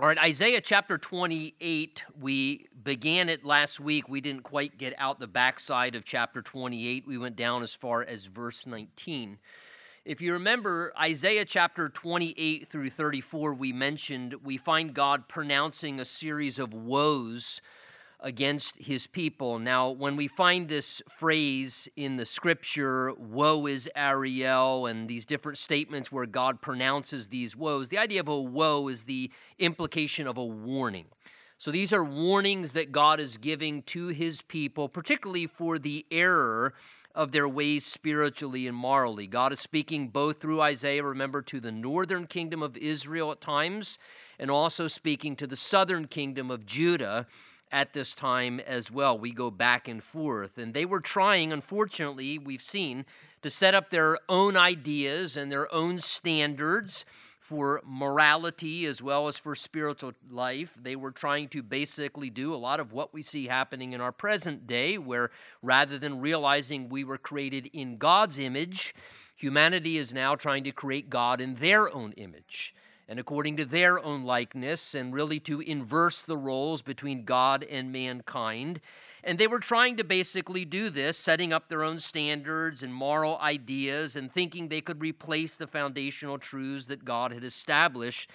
All right, Isaiah chapter 28, we began it last week. We didn't quite get out the backside of chapter 28. We went down as far as verse 19. If you remember Isaiah chapter 28 through 34, we mentioned we find God pronouncing a series of woes against his people. Now, when we find this phrase in the scripture, woe is Ariel, and these different statements where God pronounces these woes, the idea of a woe is the implication of a warning. So these are warnings that God is giving to his people, particularly for the error of their ways spiritually and morally. God is speaking both through Isaiah, remember, to the northern kingdom of Israel at times, and also speaking to the southern kingdom of Judah at this time as well. We go back and forth. And they were trying, unfortunately, we've seen, to set up their own ideas and their own standards for morality as well as for spiritual life. They were trying to basically do a lot of what we see happening in our present day, where rather than realizing we were created in God's image, humanity is now trying to create God in their own image and according to their own likeness, and really to inverse the roles between God and mankind. And they were trying to basically do this, setting up their own standards and moral ideas and thinking they could replace the foundational truths that God had established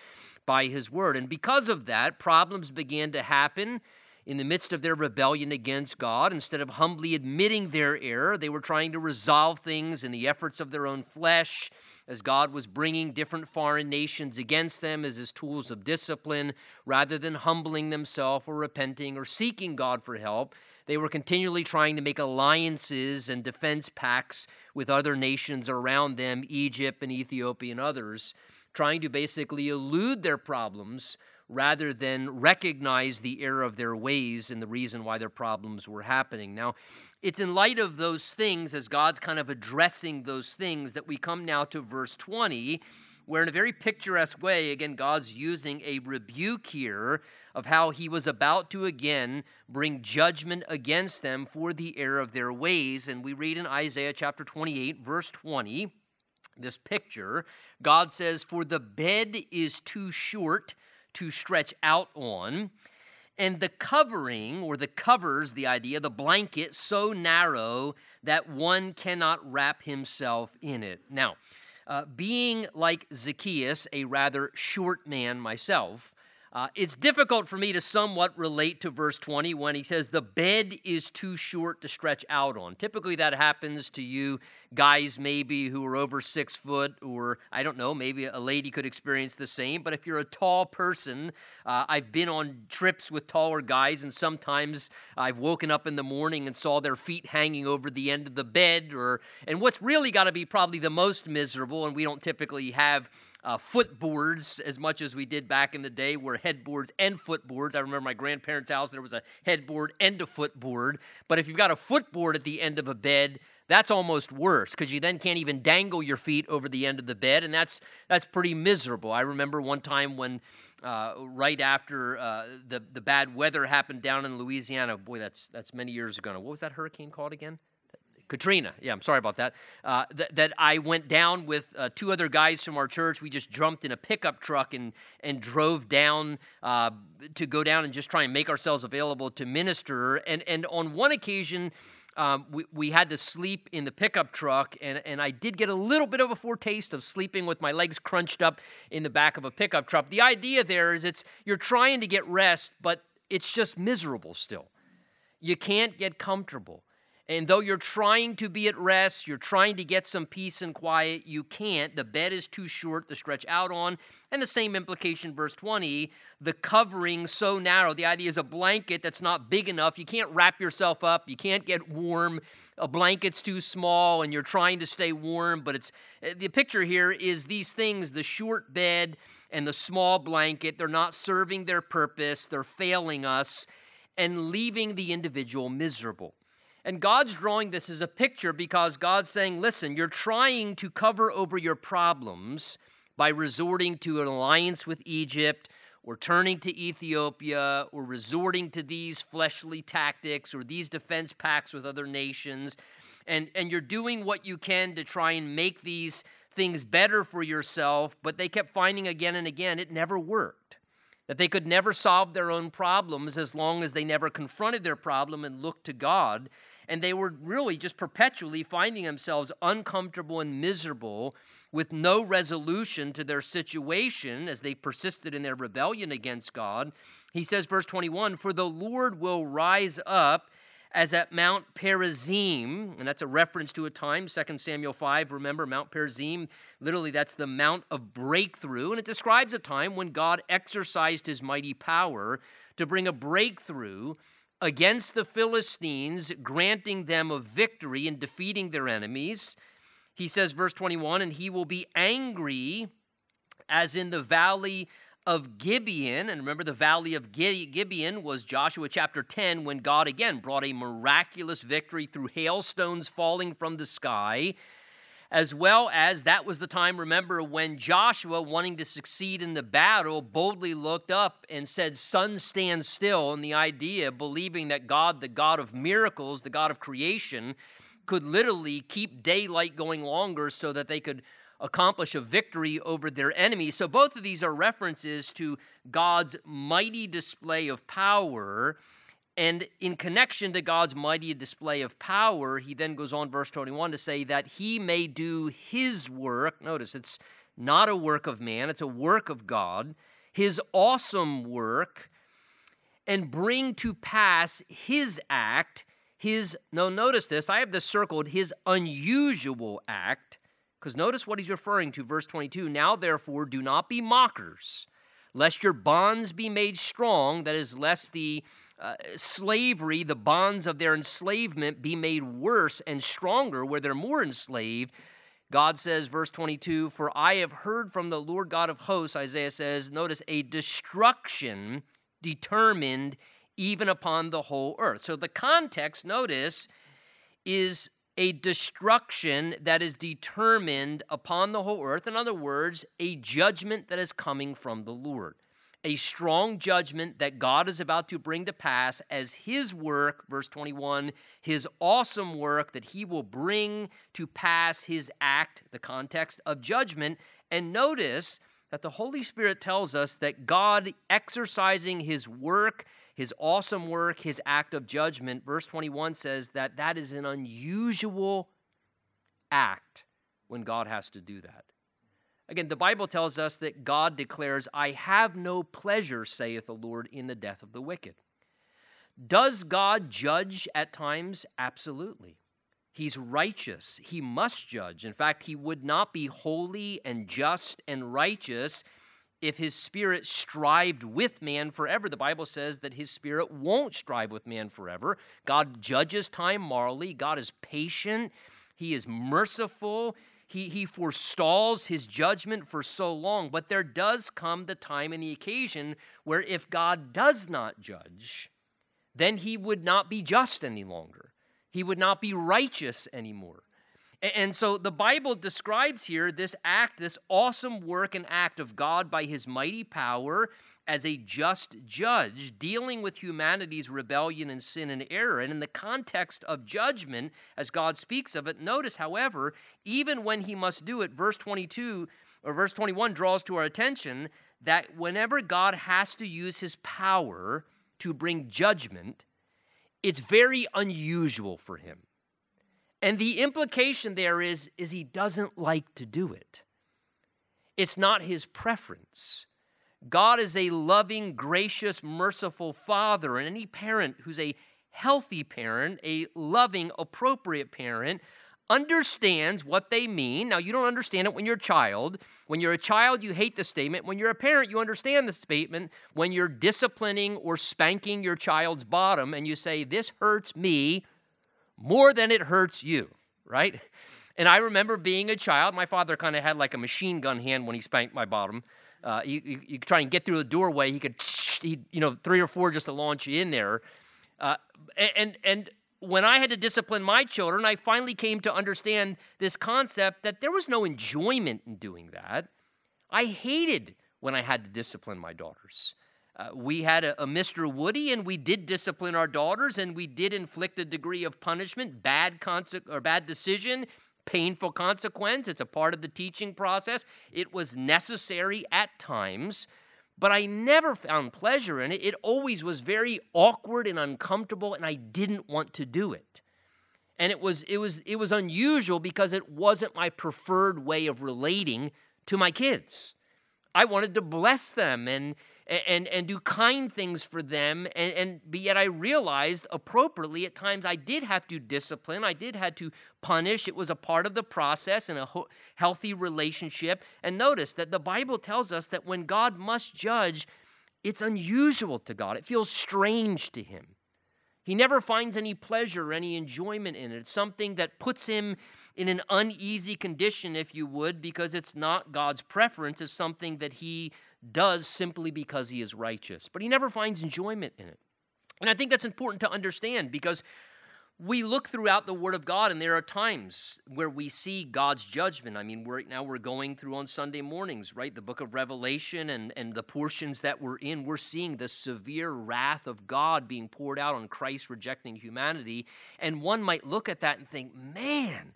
by His Word. And because of that, problems began to happen in the midst of their rebellion against God. Instead of humbly admitting their error, they were trying to resolve things in the efforts of their own flesh as God was bringing different foreign nations against them as his tools of discipline, rather than humbling themselves or repenting or seeking God for help. They were continually trying to make alliances and defense pacts with other nations around them, Egypt and Ethiopia and others, trying to basically elude their problems rather than recognize the error of their ways and the reason why their problems were happening. Now, it's in light of those things, as God's kind of addressing those things, that we come now to verse 20, where in a very picturesque way, again, God's using a rebuke here of how he was about to again bring judgment against them for the error of their ways. And we read in Isaiah chapter 28, verse 20, this picture God says, For the bed is too short to stretch out on and the covering or the covers, the idea, the blanket, so narrow that one cannot wrap himself in it. Now, uh, being like Zacchaeus, a rather short man myself, uh, it's difficult for me to somewhat relate to verse 20 when he says, The bed is too short to stretch out on. Typically, that happens to you guys, maybe who are over six foot, or I don't know, maybe a lady could experience the same. But if you're a tall person, uh, I've been on trips with taller guys, and sometimes I've woken up in the morning and saw their feet hanging over the end of the bed. Or, and what's really got to be probably the most miserable, and we don't typically have uh, footboards as much as we did back in the day, were headboards and footboards. I remember my grandparents' house, there was a headboard and a footboard. But if you've got a footboard at the end of a bed, that's almost worse because you then can't even dangle your feet over the end of the bed, and that's that's pretty miserable. I remember one time when. Uh, right after uh, the the bad weather happened down in Louisiana, boy, that's that's many years ago. Now, what was that hurricane called again? Katrina. Yeah, I'm sorry about that. Uh, th- that I went down with uh, two other guys from our church. We just jumped in a pickup truck and and drove down uh, to go down and just try and make ourselves available to minister. And and on one occasion. Um, we, we had to sleep in the pickup truck, and, and I did get a little bit of a foretaste of sleeping with my legs crunched up in the back of a pickup truck. The idea there is it's you're trying to get rest, but it's just miserable still. You can't get comfortable. And though you're trying to be at rest, you're trying to get some peace and quiet, you can't. The bed is too short to stretch out on. And the same implication, verse 20, the covering so narrow. The idea is a blanket that's not big enough. You can't wrap yourself up, you can't get warm. A blanket's too small, and you're trying to stay warm. But it's eh, the picture here is these things the short bed and the small blanket, they're not serving their purpose, they're failing us and leaving the individual miserable. And God's drawing this as a picture because God's saying, listen, you're trying to cover over your problems by resorting to an alliance with Egypt or turning to Ethiopia or resorting to these fleshly tactics or these defense pacts with other nations. And, and you're doing what you can to try and make these things better for yourself, but they kept finding again and again it never worked. that they could never solve their own problems as long as they never confronted their problem and looked to God. And they were really just perpetually finding themselves uncomfortable and miserable with no resolution to their situation as they persisted in their rebellion against God. He says, verse 21 For the Lord will rise up as at Mount Perazim, and that's a reference to a time, 2 Samuel 5, remember Mount Perazim, literally that's the Mount of Breakthrough, and it describes a time when God exercised his mighty power to bring a breakthrough against the Philistines, granting them a victory and defeating their enemies. He says, verse 21, and he will be angry as in the valley of Gibeon, and remember the valley of Gibeon was Joshua chapter 10 when God again brought a miraculous victory through hailstones falling from the sky, as well as that was the time, remember, when Joshua, wanting to succeed in the battle, boldly looked up and said, Sun, stand still. And the idea, believing that God, the God of miracles, the God of creation, could literally keep daylight going longer so that they could accomplish a victory over their enemies. So both of these are references to God's mighty display of power. And in connection to God's mighty display of power, he then goes on, verse 21, to say that he may do his work. Notice it's not a work of man, it's a work of God, his awesome work, and bring to pass his act, his, no, notice this, I have this circled, his unusual act because notice what he's referring to, verse 22 Now therefore do not be mockers, lest your bonds be made strong, that is, lest the uh, slavery, the bonds of their enslavement, be made worse and stronger where they're more enslaved. God says, verse 22, For I have heard from the Lord God of hosts, Isaiah says, notice, a destruction determined even upon the whole earth. So the context, notice, is a destruction that is determined upon the whole earth. In other words, a judgment that is coming from the Lord. A strong judgment that God is about to bring to pass as His work, verse 21, His awesome work that He will bring to pass His act, the context of judgment. And notice that the Holy Spirit tells us that God exercising His work his awesome work, his act of judgment, verse 21 says that that is an unusual act when God has to do that. Again, the Bible tells us that God declares, I have no pleasure, saith the Lord, in the death of the wicked. Does God judge at times? Absolutely. He's righteous. He must judge. In fact, he would not be holy and just and righteous if his spirit strived with man forever. The Bible says that his spirit won't strive with man forever. God judges time morally, God is patient, he is merciful. He, he forestalls his judgment for so long, but there does come the time and the occasion where if God does not judge, then he would not be just any longer. He would not be righteous anymore. And so the Bible describes here this act, this awesome work and act of God by his mighty power as a just judge, dealing with humanity's rebellion and sin and error. And in the context of judgment, as God speaks of it, notice, however, even when he must do it, verse 22 or verse 21 draws to our attention that whenever God has to use his power to bring judgment, it's very unusual for him. And the implication there is, is he doesn't like to do it. It's not his preference. God is a loving, gracious, merciful father, and any parent who's a healthy parent, a loving, appropriate parent, understands what they mean. Now, you don't understand it when you're a child. When you're a child, you hate the statement. When you're a parent, you understand the statement. When you're disciplining or spanking your child's bottom and you say, This hurts me, more than it hurts you, right? And I remember being a child, my father kind of had like a machine gun hand when he spanked my bottom. Uh, you, you, you try and get through the doorway, he could, he, you know, three or four just to launch you in there. Uh, and, and when I had to discipline my children, I finally came to understand this concept that there was no enjoyment in doing that. I hated when I had to discipline my daughters. Uh, we had a, a, Mr. Woody, and we did discipline our daughters, and we did inflict a degree of punishment, bad conse- or bad decision, painful consequence. It's a part of the teaching process. It was necessary at times, but I never found pleasure in it. It always was very awkward and uncomfortable, and I didn't want to do it. And it was, it was, it was unusual because it wasn't my preferred way of relating to my kids. I wanted to bless them and, and, and do kind things for them. And, and but yet I realized appropriately at times I did have to discipline, I did have to punish. It was a part of the process in a ho- healthy relationship. And notice that the Bible tells us that when God must judge, it's unusual to God, it feels strange to him. He never finds any pleasure or any enjoyment in it. It's something that puts him in an uneasy condition, if you would, because it's not God's preference. It's something that he does simply because he is righteous. But he never finds enjoyment in it. And I think that's important to understand because we look throughout the Word of God, and there are times where we see God's judgment. I mean, right now we're going through on Sunday mornings, right? The book of Revelation and, and the portions that we're in, we're seeing the severe wrath of God being poured out on Christ rejecting humanity. And one might look at that and think, man,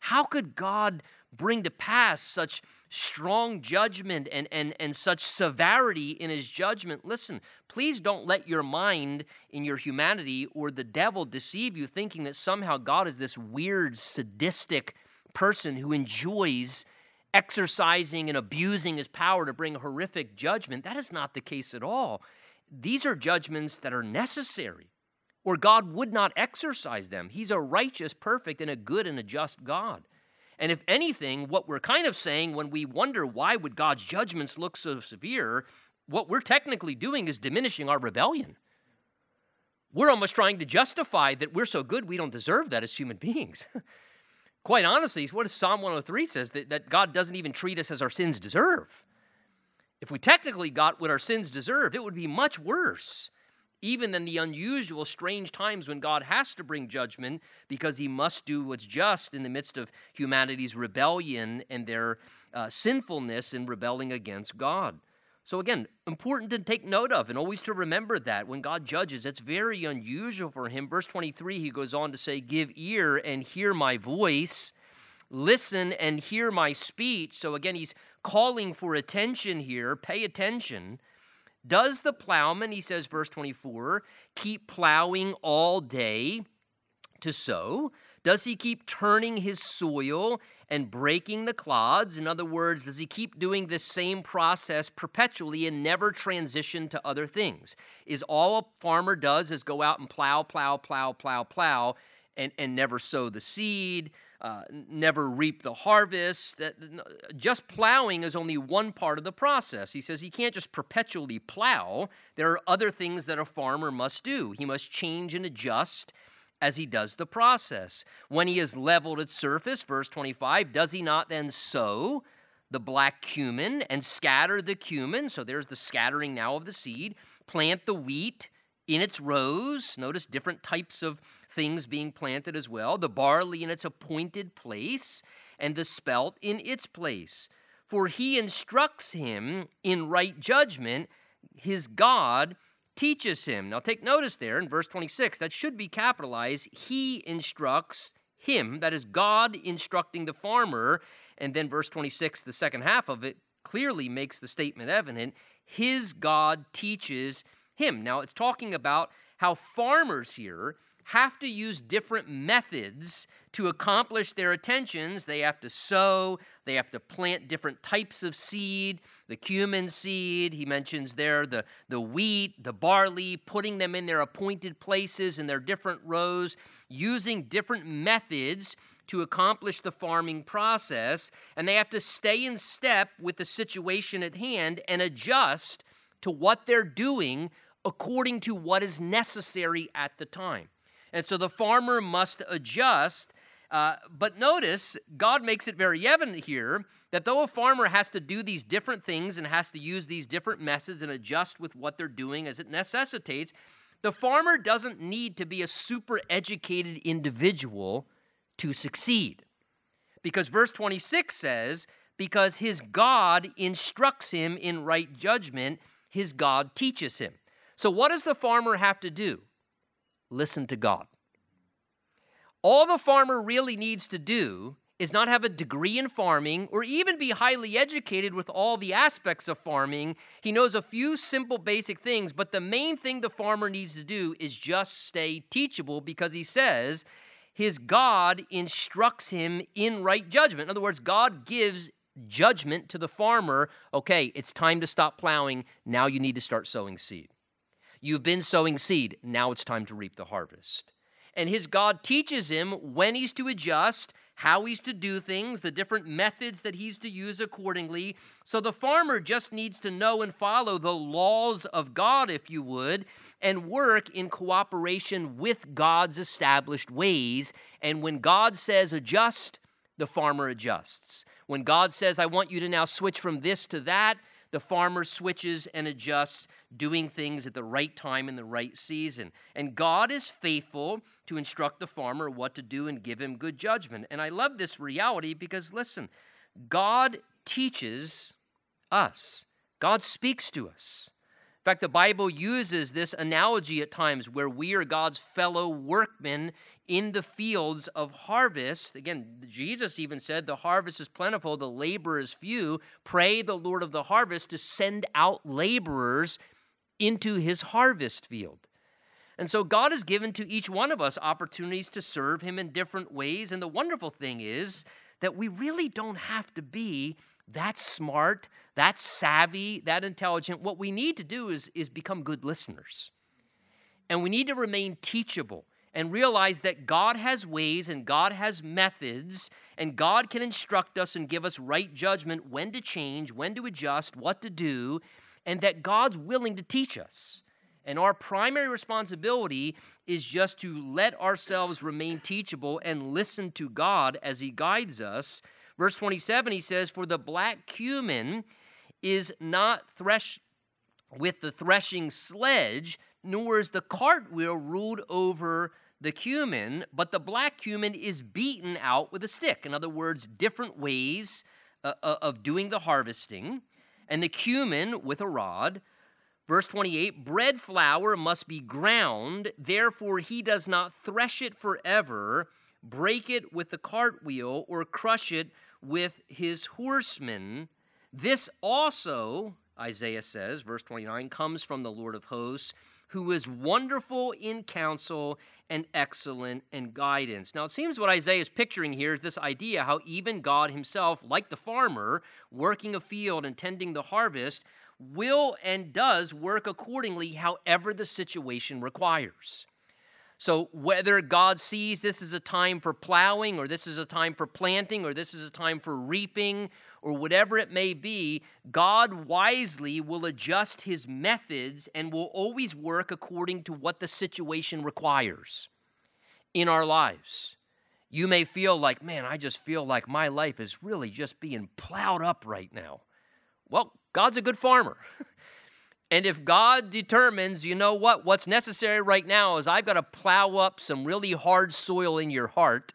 how could God bring to pass such strong judgment and, and, and such severity in his judgment. Listen, please don't let your mind in your humanity or the devil deceive you, thinking that somehow God is this weird, sadistic person who enjoys exercising and abusing his power to bring horrific judgment. That is not the case at all. These are judgments that are necessary, or God would not exercise them. He's a righteous, perfect, and a good and a just God. And if anything, what we're kind of saying when we wonder why would God's judgments look so severe, what we're technically doing is diminishing our rebellion. We're almost trying to justify that we're so good we don't deserve that as human beings. Quite honestly, what does Psalm 103 says that, that God doesn't even treat us as our sins deserve. If we technically got what our sins deserved, it would be much worse even than the unusual, strange times when God has to bring judgment because he must do what's just in the midst of humanity's rebellion and their uh, sinfulness in rebelling against God. So, again, important to take note of and always to remember that when God judges, it's very unusual for him. Verse 23, he goes on to say, Give ear and hear my voice, listen and hear my speech. So, again, he's calling for attention here. Pay attention. Does the plowman, he says, verse 24, keep plowing all day to sow? Does he keep turning his soil and breaking the clods? In other words, does he keep doing this same process perpetually and never transition to other things? Is all a farmer does is go out and plow, plow, plow, plow, plow, and, and never sow the seed? Uh, never reap the harvest. That, just plowing is only one part of the process. He says he can't just perpetually plow. There are other things that a farmer must do. He must change and adjust as he does the process. When he has leveled its surface, verse 25, does he not then sow the black cumin and scatter the cumin? So there's the scattering now of the seed. Plant the wheat in its rows. Notice different types of things being planted as well the barley in its appointed place, and the spelt in its place. For he instructs him in right judgment, his God teaches him. Now take notice there in verse 26, that should be capitalized. He instructs him, that is God instructing the farmer. And then verse 26, the second half of it, clearly makes the statement evident. His God teaches him. Now it's talking about how farmers here have to use different methods to accomplish their attentions. They have to sow, they have to plant different types of seed, the cumin seed, he mentions there the, the wheat, the barley, putting them in their appointed places in their different rows, using different methods to accomplish the farming process. And they have to stay in step with the situation at hand and adjust to what they're doing according to what is necessary at the time. And so the farmer must adjust. Uh, but notice, God makes it very evident here that though a farmer has to do these different things and has to use these different methods and adjust with what they're doing as it necessitates, the farmer doesn't need to be a super educated individual to succeed. Because verse 26 says, because his God instructs him in right judgment, his God teaches him. So, what does the farmer have to do? Listen to God. All the farmer really needs to do is not have a degree in farming or even be highly educated with all the aspects of farming. He knows a few simple basic things, but the main thing the farmer needs to do is just stay teachable because he says his God instructs him in right judgment. In other words, God gives judgment to the farmer. Okay, it's time to stop plowing. Now you need to start sowing seed. You've been sowing seed. Now it's time to reap the harvest. And his God teaches him when he's to adjust how he's to do things, the different methods that he's to use accordingly. So the farmer just needs to know and follow the laws of God, if you would, and work in cooperation with God's established ways. And when God says adjust, the farmer adjusts. When God says, I want you to now switch from this to that, the farmer switches and adjusts, doing things at the right time in the right season. And God is faithful to instruct the farmer what to do and give him good judgment. And I love this reality because, listen, God teaches us, God speaks to us. Fact, the Bible uses this analogy at times where we are God's fellow workmen in the fields of harvest. Again, Jesus even said, The harvest is plentiful, the labor is few. Pray the Lord of the harvest to send out laborers into his harvest field. And so God has given to each one of us opportunities to serve him in different ways. And the wonderful thing is that we really don't have to be that smart, that savvy, that intelligent. What we need to do is, is become good listeners. And we need to remain teachable and realize that God has ways and God has methods, and God can instruct us and give us right judgment when to change, when to adjust, what to do, and that God's willing to teach us. And our primary responsibility is just to let ourselves remain teachable and listen to God as He guides us Verse 27, he says, For the black cumin is not threshed with the threshing sledge, nor is the cartwheel ruled over the cumin, but the black cumin is beaten out with a stick. In other words, different ways uh, uh of doing the harvesting. And the cumin with a rod. Verse 28 bread flour must be ground, therefore he does not thresh it forever, break it with the cartwheel, or crush it with his horsemen. This also, Isaiah says, verse 29, comes from the Lord of hosts, who is wonderful in counsel and excellent in guidance. Now, it seems what Isaiah is picturing here is this idea how even God himself, like the farmer working a field and tending the harvest, will and does work accordingly however the situation requires. So, whether God sees this as a time for plowing, or this is a time for planting, or this is a time for reaping, or whatever it may be, God wisely will adjust his methods and will always work according to what the situation requires in our lives. You may feel like, man, I just feel like my life is really just being plowed up right now. Well, God's a good farmer. And if God determines, you know what, what's necessary right now is I've got to plow up some really hard soil in your heart,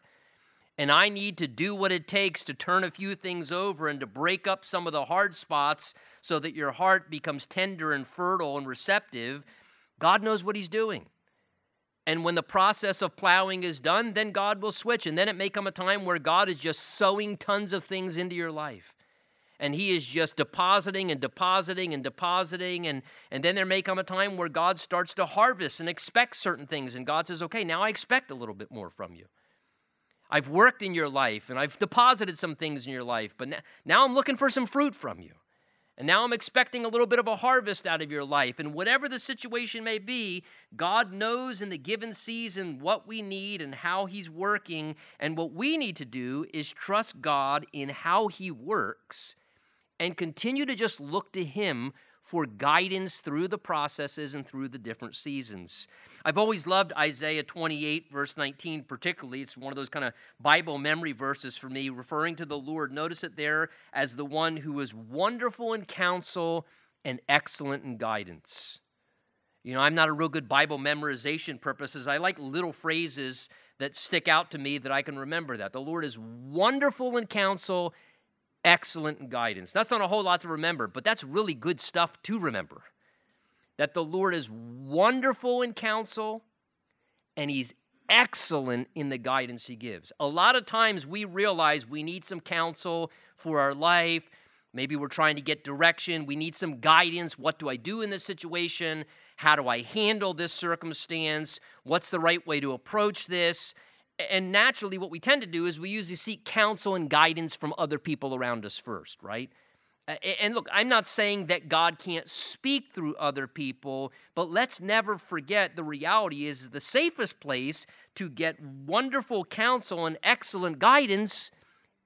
and I need to do what it takes to turn a few things over and to break up some of the hard spots so that your heart becomes tender and fertile and receptive, God knows what He's doing. And when the process of plowing is done, then God will switch. And then it may come a time where God is just sowing tons of things into your life and he is just depositing and depositing and depositing and and then there may come a time where god starts to harvest and expect certain things and god says okay now i expect a little bit more from you i've worked in your life and i've deposited some things in your life but now, now i'm looking for some fruit from you and now I'm expecting a little bit of a harvest out of your life. And whatever the situation may be, God knows in the given season what we need and how He's working. And what we need to do is trust God in how He works and continue to just look to Him for guidance through the processes and through the different seasons. I've always loved Isaiah 28, verse 19, particularly. It's one of those kind of Bible memory verses for me, referring to the Lord. Notice it there as the one who is wonderful in counsel and excellent in guidance. You know, I'm not a real good Bible memorization purposes. I like little phrases that stick out to me that I can remember that. The Lord is wonderful in counsel excellent guidance. That's not a whole lot to remember, but that's really good stuff to remember. That the Lord is wonderful in counsel and he's excellent in the guidance he gives. A lot of times we realize we need some counsel for our life. Maybe we're trying to get direction. We need some guidance. What do I do in this situation? How do I handle this circumstance? What's the right way to approach this? And naturally, what we tend to do is we usually seek counsel and guidance from other people around us first, right? And look, I'm not saying that God can't speak through other people, but let's never forget the reality is the safest place to get wonderful counsel and excellent guidance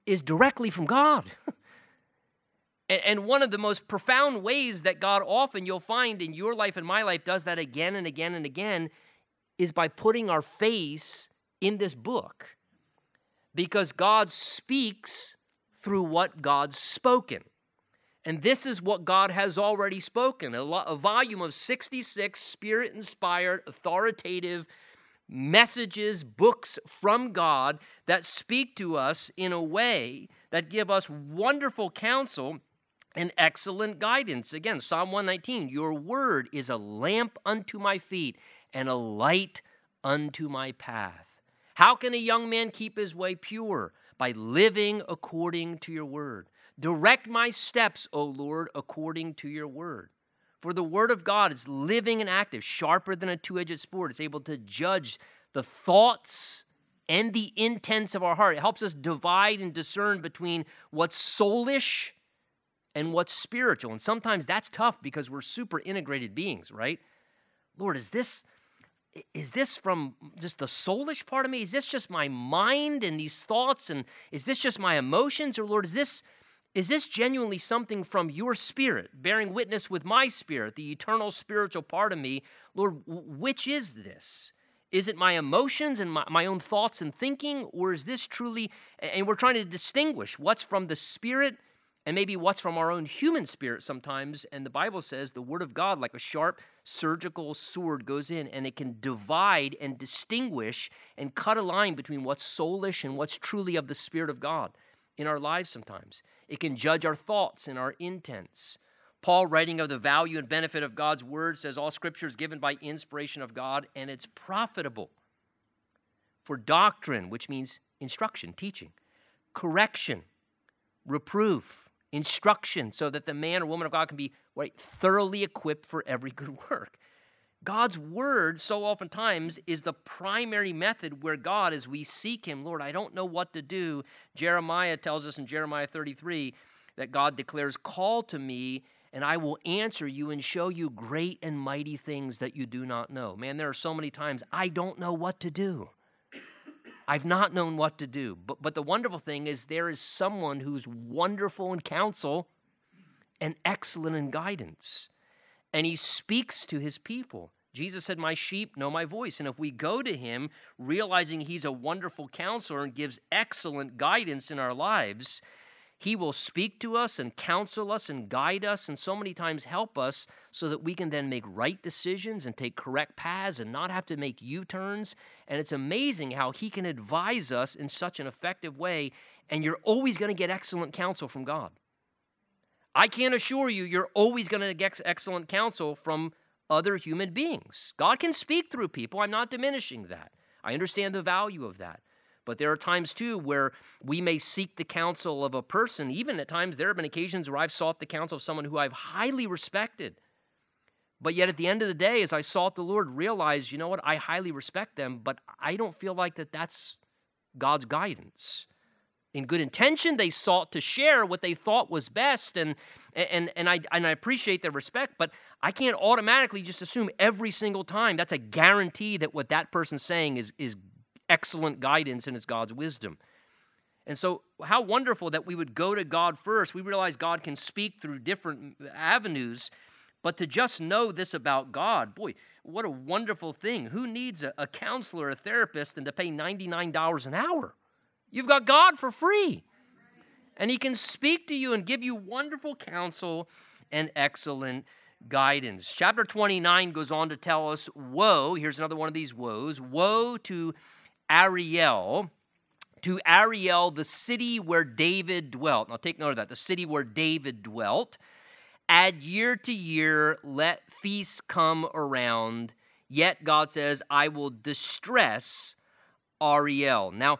is directly from God. and one of the most profound ways that God often you'll find in your life and my life does that again and again and again is by putting our face in this book. Because God speaks through what God's spoken. And this is what God has already spoken a, a volume of 66 spirit inspired, authoritative messages, books from God that speak to us in a way that give us wonderful counsel and excellent guidance. Again, Psalm 119 Your word is a lamp unto my feet and a light unto my path. How can a young man keep his way pure? By living according to your word. Direct my steps, O Lord, according to your word. For the word of God is living and active, sharper than a two edged sword. It's able to judge the thoughts and the intents of our heart. It helps us divide and discern between what's soulish and what's spiritual. And sometimes that's tough because we're super integrated beings, right? Lord, is this is this from just the soulish part of me? Is this just my mind and these thoughts and is this just my emotions or Lord, is this is this genuinely something from your spirit, bearing witness with my spirit, the eternal spiritual part of me? Lord, which is this? Is it my emotions and my, my own thoughts and thinking, or is this truly, and we're trying to distinguish what's from the spirit and maybe what's from our own human spirit sometimes. And the Bible says the Word of God, like a sharp surgical sword, goes in and it can divide and distinguish and cut a line between what's soulish and what's truly of the Spirit of God in our lives sometimes. It can judge our thoughts and our intents. Paul, writing of the value and benefit of God's word, says all scripture is given by inspiration of God and it's profitable for doctrine, which means instruction, teaching, correction, reproof, instruction, so that the man or woman of God can be right, thoroughly equipped for every good work. God's word, so oftentimes, is the primary method where God, as we seek Him, Lord, I don't know what to do. Jeremiah tells us in Jeremiah 33 that God declares, Call to me, and I will answer you and show you great and mighty things that you do not know. Man, there are so many times I don't know what to do. I've not known what to do. But, but the wonderful thing is, there is someone who's wonderful in counsel and excellent in guidance and he speaks to his people. Jesus said, My sheep know my voice. And if we go to him, realizing he's a wonderful counselor and gives excellent guidance in our lives, he will speak to us and counsel us and guide us and so many times help us so that we can then make right decisions and take correct paths and not have to make U turns. And it's amazing how he can advise us in such an effective way. And you're always going to get excellent counsel from God. I can't assure you you're always going to get excellent counsel from other human beings. God can speak through people. I'm not diminishing that. I understand the value of that. But there are times too where we may seek the counsel of a person. Even at times, there have been occasions where I've sought the counsel of someone who I've highly respected. But yet, at the end of the day, as I sought the Lord, realized, you know what, I highly respect them, but I don't feel like that that's God's guidance in good intention they sought to share what they thought was best and and and I and I appreciate their respect but I can't automatically just assume every single time that's a guarantee that what that person's saying is is excellent guidance and it's God's wisdom. And so how wonderful that we would go to God first. We realize God can speak through different avenues, but to just know this about God, boy, what a wonderful thing. Who needs a, a counselor, a therapist, and to pay $99 an hour? You've got God for free. And He can speak to you and give you wonderful counsel and excellent guidance. Chapter 29 goes on to tell us woe, here's another one of these woes woe to Ariel, to Ariel, the city where David dwelt. Now take note of that the city where David dwelt. Add year to year, let feasts come around. Yet God says, I will distress Ariel. Now,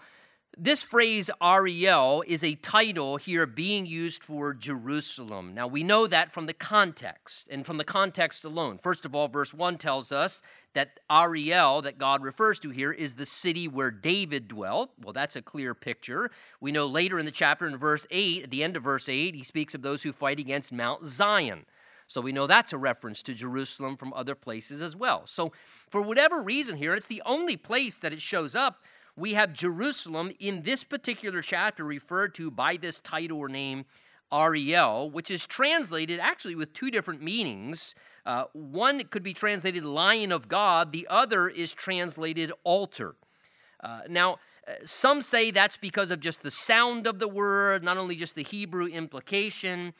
this phrase Ariel is a title here being used for Jerusalem. Now we know that from the context and from the context alone. First of all, verse 1 tells us that Ariel, that God refers to here, is the city where David dwelt. Well, that's a clear picture. We know later in the chapter, in verse 8, at the end of verse 8, he speaks of those who fight against Mount Zion. So we know that's a reference to Jerusalem from other places as well. So, for whatever reason here, it's the only place that it shows up we have Jerusalem in this particular chapter referred to by this title or name, Ariel, which is translated actually with two different meanings. Uh, one could be translated Lion of God, the other is translated altar. Uh, now, uh, some say that's because of just the sound of the word, not only just the Hebrew implication.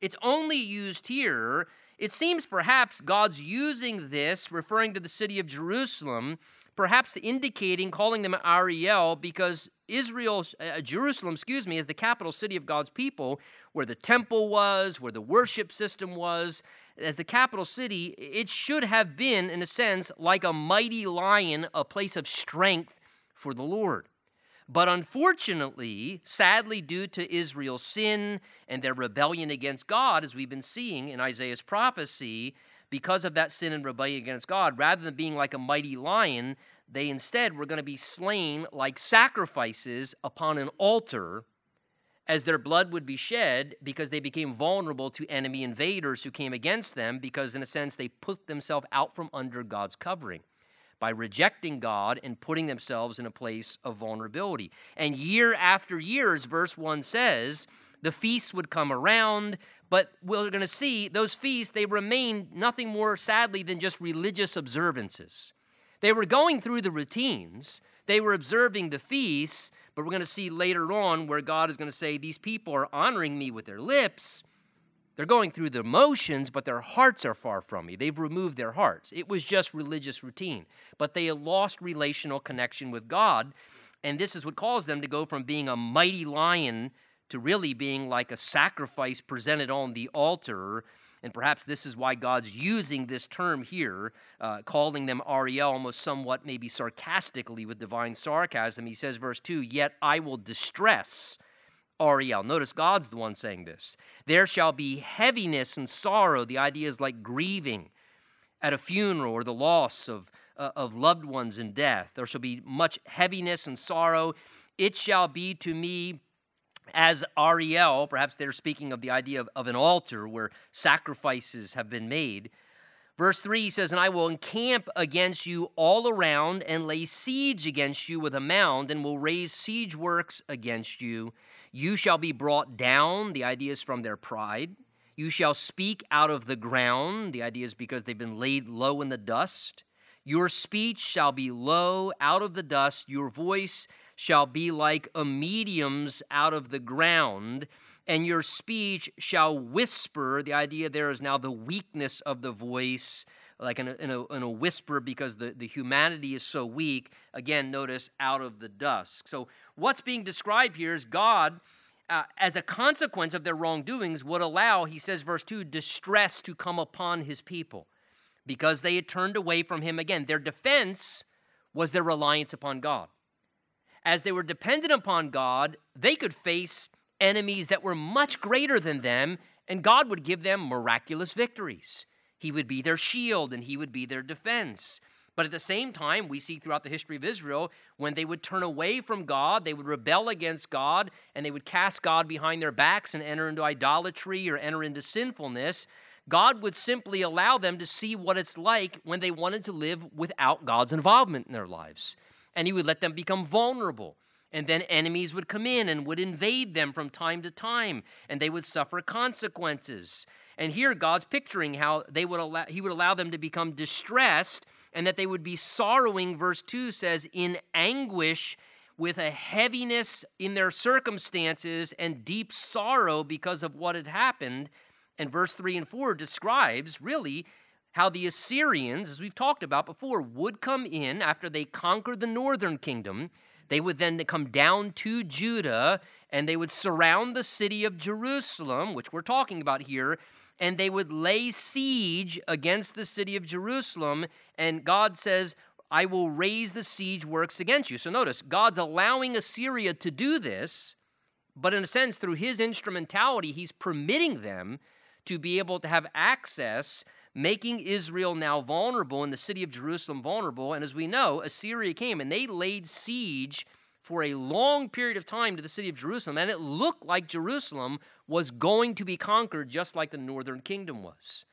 It's only used here. It seems perhaps God's using this, referring to the city of Jerusalem, perhaps indicating calling them Ariel because Israel, uh, Jerusalem, excuse me, is the capital city of God's people, where the temple was, where the worship system was. As the capital city, it should have been, in a sense, like a mighty lion, a place of strength for the Lord. But unfortunately, sadly, due to Israel's sin and their rebellion against God, as we've been seeing in Isaiah's prophecy, because of that sin and rebellion against God, rather than being like a mighty lion, they instead were going to be slain like sacrifices upon an altar as their blood would be shed because they became vulnerable to enemy invaders who came against them because, in a sense, they put themselves out from under God's covering by rejecting God and putting themselves in a place of vulnerability. And year after year, as verse 1 says, the feasts would come around, but we're going to see those feasts, they remain nothing more sadly than just religious observances. They were going through the routines, they were observing the feasts, but we're going to see later on where God is going to say, These people are honoring me with their lips. They're going through the motions, but their hearts are far from me. They've removed their hearts. It was just religious routine, but they lost relational connection with God. And this is what caused them to go from being a mighty lion to really being like a sacrifice presented on the altar. And perhaps this is why God's using this term here, uh, calling them Ariel almost somewhat maybe sarcastically with divine sarcasm. He says, verse 2 Yet I will distress Ariel. Notice God's the one saying this. There shall be heaviness and sorrow. The idea is like grieving at a funeral or the loss of, uh, of loved ones in death. There shall be much heaviness and sorrow. It shall be to me as Ariel, perhaps they're speaking of the idea of, of an altar where sacrifices have been made. Verse 3 he says, And I will encamp against you all around and lay siege against you with a mound, and will raise siege works against you. You shall be brought down. The idea is from their pride. You shall speak out of the ground. The idea is because they've been laid low in the dust. Your speech shall be low out of the dust. Your voice shall be like a medium's out of the ground, and your speech shall whisper. The idea there is now the weakness of the voice, like in a, in a, in a whisper, because the, the humanity is so weak. Again, notice out of the dusk. So, what's being described here is God. Uh, as a consequence of their wrongdoings, would allow, he says, verse 2, distress to come upon his people because they had turned away from him again. Their defense was their reliance upon God as they were dependent upon God, they could face enemies that were much greater than them, and God would give them miraculous victories. He would be their shield and he would be their defense. But at the same time, we see throughout the history of Israel, when they would turn away from God, they would rebel against God, and they would cast God behind their backs and enter into idolatry or enter into sinfulness. God would simply allow them to see what it's like when they wanted to live without God's involvement in their lives and he would let them become vulnerable. And then enemies would come in and would invade them from time to time, and they would suffer consequences. And here God's picturing how they would allow, he would allow them to become distressed and that they would be sorrowing, verse 2 says, in anguish with a heaviness in their circumstances and deep sorrow because of what had happened. And verse 3 and 4 describes really how the Assyrians, as we've talked about before, would come in after they conquered the northern kingdom. They would then come down to Judah and they would surround the city of Jerusalem, which we're talking about here, and they would lay siege against the city of Jerusalem. And God says, I will raise the siege works against you. So notice, God's allowing Assyria to do this, but in a sense, through his instrumentality, he's permitting them to be able to have access, making Israel now vulnerable and the city of Jerusalem vulnerable. And as we know, Assyria came and they laid siege for a long period of time to the city of Jerusalem, and it looked like Jerusalem was going to be conquered just like the northern kingdom was.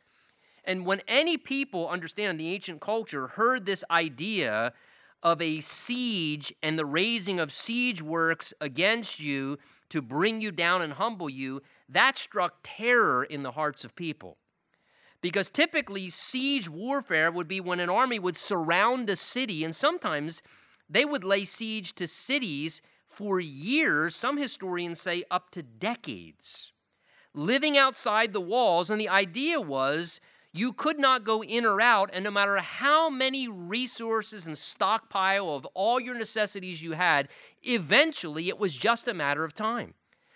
And when any people understand the ancient culture heard this idea of a siege and the raising of siege works against you to bring you down and humble you, that struck terror in the hearts of people. Because typically, siege warfare would be when an army would surround a city, and sometimes they would lay siege to cities for years, some historians say up to decades, living outside the walls. And the idea was you could not go in or out, and no matter how many resources and stockpile of all your necessities you had, eventually it was just a matter of time.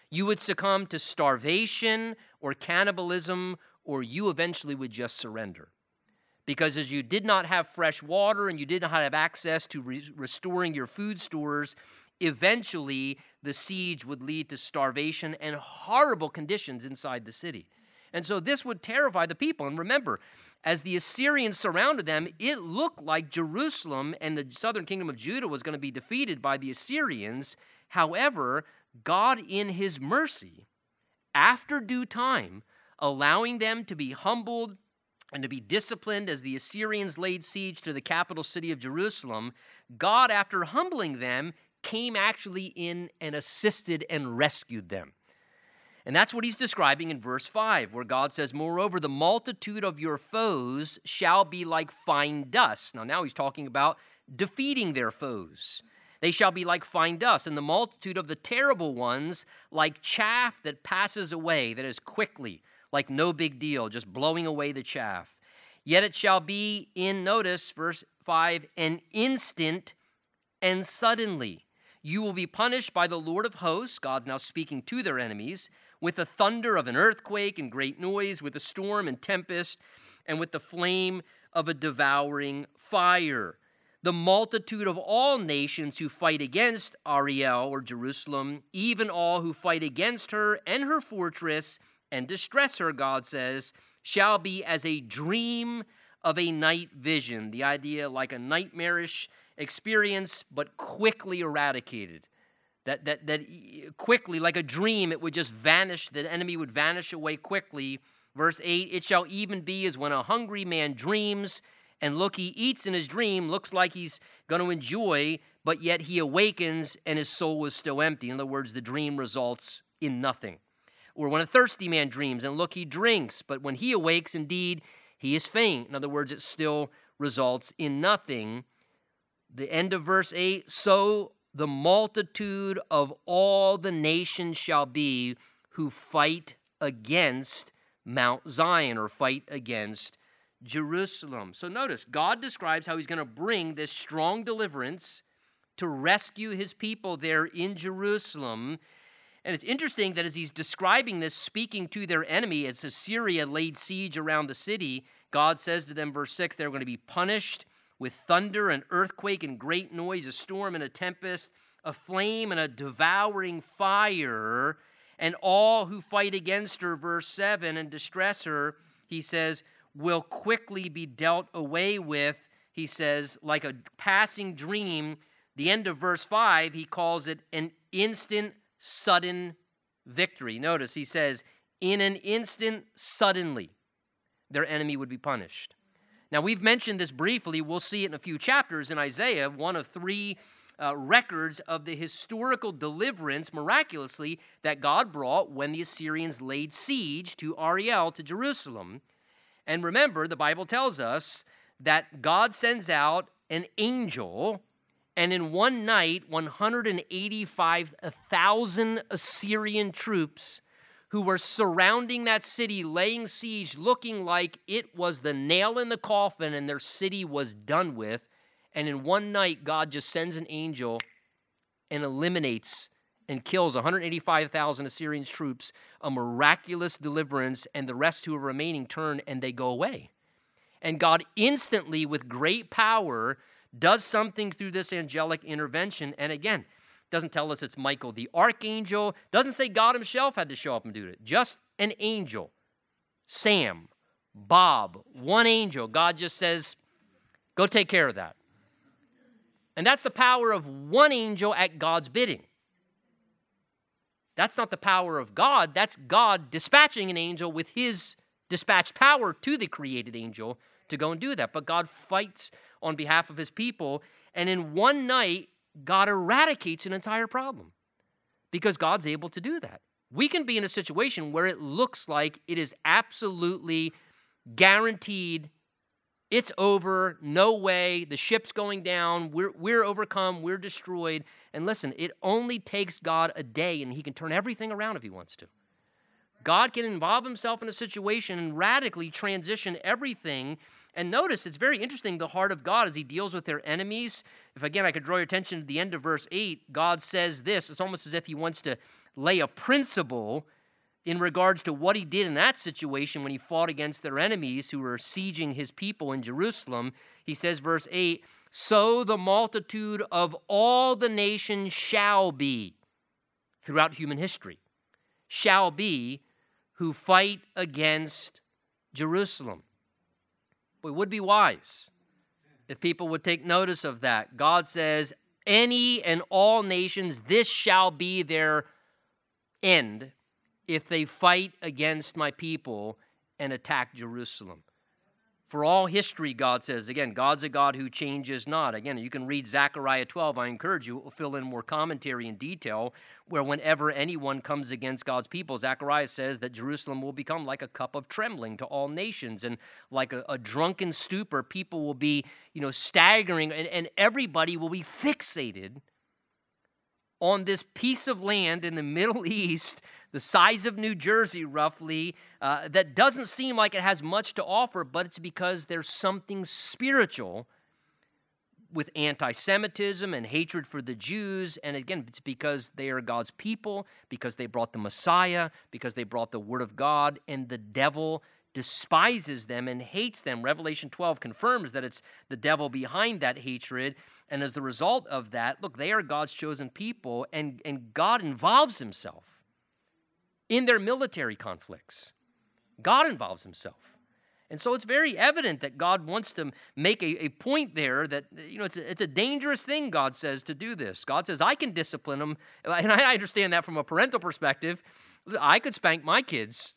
You would succumb to starvation or cannibalism, or you eventually would just surrender because as you did not have fresh water and you did not have access to re- restoring your food stores, eventually the siege would lead to starvation and horrible conditions inside the city. And so this would terrify the people. And remember, as the Assyrians surrounded them, it looked like Jerusalem and the southern kingdom of Judah was going to be defeated by the Assyrians. However, God, in his mercy, after due time, allowing them to be humbled, and to be disciplined as the Assyrians laid siege to the capital city of Jerusalem, God, after humbling them, came actually in and assisted and rescued them. And that's what he's describing in verse 5, where God says, Moreover, the multitude of your foes shall be like fine dust. Now, now he's talking about defeating their foes. They shall be like fine dust, and the multitude of the terrible ones like chaff that passes away, that is quickly like no big deal, just blowing away the chaff. Yet it shall be in, notice, verse 5, an instant and suddenly. You will be punished by the Lord of hosts, God's now speaking to their enemies, with the thunder of an earthquake and great noise, with a storm and tempest, and with the flame of a devouring fire. The multitude of all nations who fight against Ariel or Jerusalem, even all who fight against her and her fortress, and distress her, God says, shall be as a dream of a night vision. The idea like a nightmarish experience, but quickly eradicated. That, that, that quickly, like a dream, it would just vanish, the enemy would vanish away quickly. Verse 8 It shall even be as when a hungry man dreams, and look, he eats in his dream, looks like he's going to enjoy, but yet he awakens and his soul is still empty. In other words, the dream results in nothing. Or when a thirsty man dreams, and look, he drinks, but when he awakes, indeed, he is faint. In other words, it still results in nothing. The end of verse 8 so the multitude of all the nations shall be who fight against Mount Zion or fight against Jerusalem. So notice, God describes how he's going to bring this strong deliverance to rescue his people there in Jerusalem. And it's interesting that as he's describing this, speaking to their enemy, as Assyria laid siege around the city, God says to them, verse 6, they're going to be punished with thunder and earthquake and great noise, a storm and a tempest, a flame and a devouring fire. And all who fight against her, verse 7, and distress her, he says, will quickly be dealt away with, he says, like a passing dream. The end of verse 5, he calls it an instant sudden victory. Notice he says, in an instant, suddenly, their enemy would be punished. Now, we've mentioned this briefly. We'll see it in a few chapters in Isaiah, one of three uh, records of the historical deliverance, miraculously, that God brought when the Assyrians laid siege to Ariel, to Jerusalem. And remember, the Bible tells us that God sends out an angel and in one night, 185,000 Assyrian troops who were surrounding that city, laying siege, looking like it was the nail in the coffin and their city was done with. And in one night, God just sends an angel and eliminates and kills 185,000 Assyrian troops, a miraculous deliverance, and the rest who are remaining turn and they go away. And God instantly, with great power, does something through this angelic intervention. And again, doesn't tell us it's Michael the archangel, doesn't say God himself had to show up and do it. Just an angel. Sam, Bob, one angel. God just says, go take care of that. And that's the power of one angel at God's bidding. That's not the power of God. That's God dispatching an angel with his dispatched power to the created angel to go and do that. But God fights on behalf of his people. And in one night, God eradicates an entire problem because God's able to do that. We can be in a situation where it looks like it is absolutely guaranteed it's over, no way, the ship's going down, we're, we're overcome, we're destroyed. And listen, it only takes God a day and he can turn everything around if he wants to. God can involve himself in a situation and radically transition everything. And notice it's very interesting the heart of God as he deals with their enemies. If again I could draw your attention to the end of verse 8, God says this it's almost as if he wants to lay a principle in regards to what he did in that situation when he fought against their enemies who were sieging his people in Jerusalem. He says, verse 8, So the multitude of all the nations shall be throughout human history, shall be who fight against Jerusalem. It would be wise if people would take notice of that. God says, Any and all nations, this shall be their end if they fight against my people and attack Jerusalem. For all history, God says, again, God's a God who changes not. Again, you can read Zechariah 12. I encourage you, it will fill in more commentary and detail where whenever anyone comes against God's people, Zechariah says that Jerusalem will become like a cup of trembling to all nations and like a, a drunken stupor. People will be, you know, staggering and, and everybody will be fixated on this piece of land in the Middle East the size of New Jersey, roughly, uh, that doesn't seem like it has much to offer, but it's because there's something spiritual with anti Semitism and hatred for the Jews. And again, it's because they are God's people, because they brought the Messiah, because they brought the Word of God, and the devil despises them and hates them. Revelation 12 confirms that it's the devil behind that hatred. And as the result of that, look, they are God's chosen people, and, and God involves himself in their military conflicts. God involves himself. And so it's very evident that God wants to make a, a point there that, you know, it's a, it's a dangerous thing, God says, to do this. God says, I can discipline them. And I understand that from a parental perspective. I could spank my kids.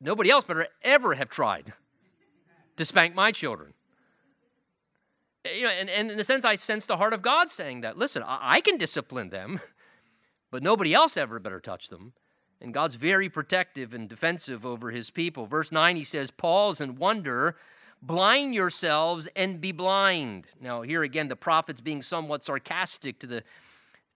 Nobody else better ever have tried to spank my children. Eh, you know, and, and in a sense, I sense the heart of God saying that. Listen, I, I can discipline them, but nobody else ever better touch them. And God's very protective and defensive over his people. Verse 9, he says, Pause and wonder, blind yourselves and be blind. Now, here again, the prophet's being somewhat sarcastic to the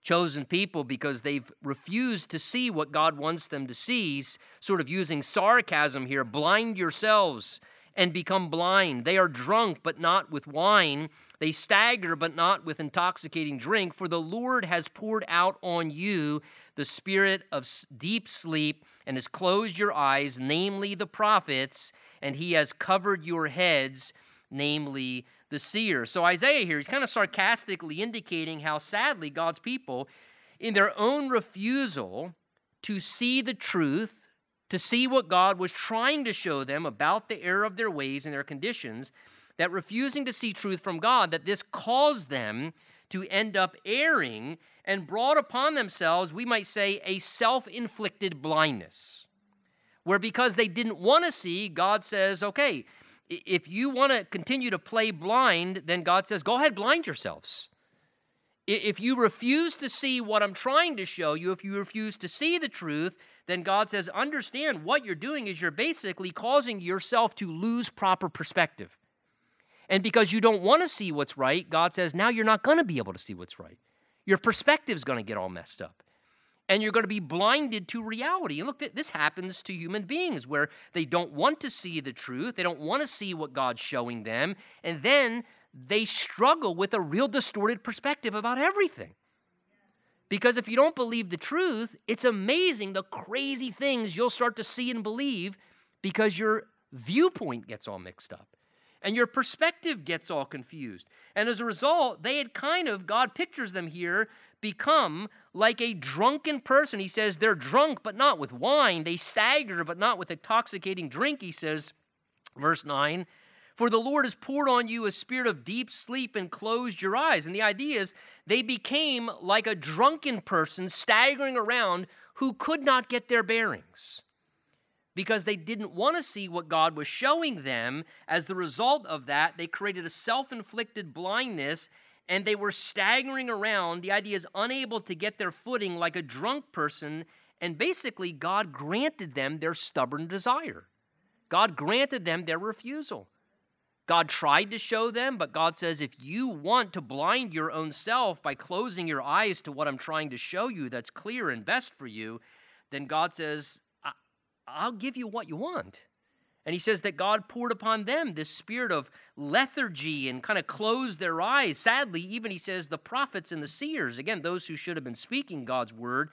chosen people because they've refused to see what God wants them to see. Sort of using sarcasm here. Blind yourselves and become blind. They are drunk, but not with wine. They stagger, but not with intoxicating drink. For the Lord has poured out on you the spirit of deep sleep and has closed your eyes, namely the prophets, and he has covered your heads, namely the seers. So Isaiah here, he's kind of sarcastically indicating how sadly God's people, in their own refusal to see the truth, to see what God was trying to show them about the error of their ways and their conditions, that refusing to see truth from God, that this caused them to end up erring and brought upon themselves, we might say, a self inflicted blindness. Where because they didn't want to see, God says, okay, if you want to continue to play blind, then God says, go ahead, blind yourselves. If you refuse to see what I'm trying to show you, if you refuse to see the truth, then God says, understand what you're doing is you're basically causing yourself to lose proper perspective. And because you don't want to see what's right, God says, now you're not going to be able to see what's right. Your perspective's going to get all messed up. And you're going to be blinded to reality. And look, this happens to human beings where they don't want to see the truth, they don't want to see what God's showing them, and then they struggle with a real distorted perspective about everything. Because if you don't believe the truth, it's amazing the crazy things you'll start to see and believe because your viewpoint gets all mixed up. And your perspective gets all confused. And as a result, they had kind of, God pictures them here, become like a drunken person. He says they're drunk, but not with wine. They stagger, but not with intoxicating drink, he says, verse 9. For the Lord has poured on you a spirit of deep sleep and closed your eyes. And the idea is they became like a drunken person staggering around who could not get their bearings because they didn't want to see what God was showing them. As the result of that, they created a self inflicted blindness and they were staggering around. The idea is unable to get their footing like a drunk person. And basically, God granted them their stubborn desire. God granted them their refusal. God tried to show them, but God says, if you want to blind your own self by closing your eyes to what I'm trying to show you that's clear and best for you, then God says, I'll give you what you want. And he says that God poured upon them this spirit of lethargy and kind of closed their eyes. Sadly, even he says the prophets and the seers, again, those who should have been speaking God's word,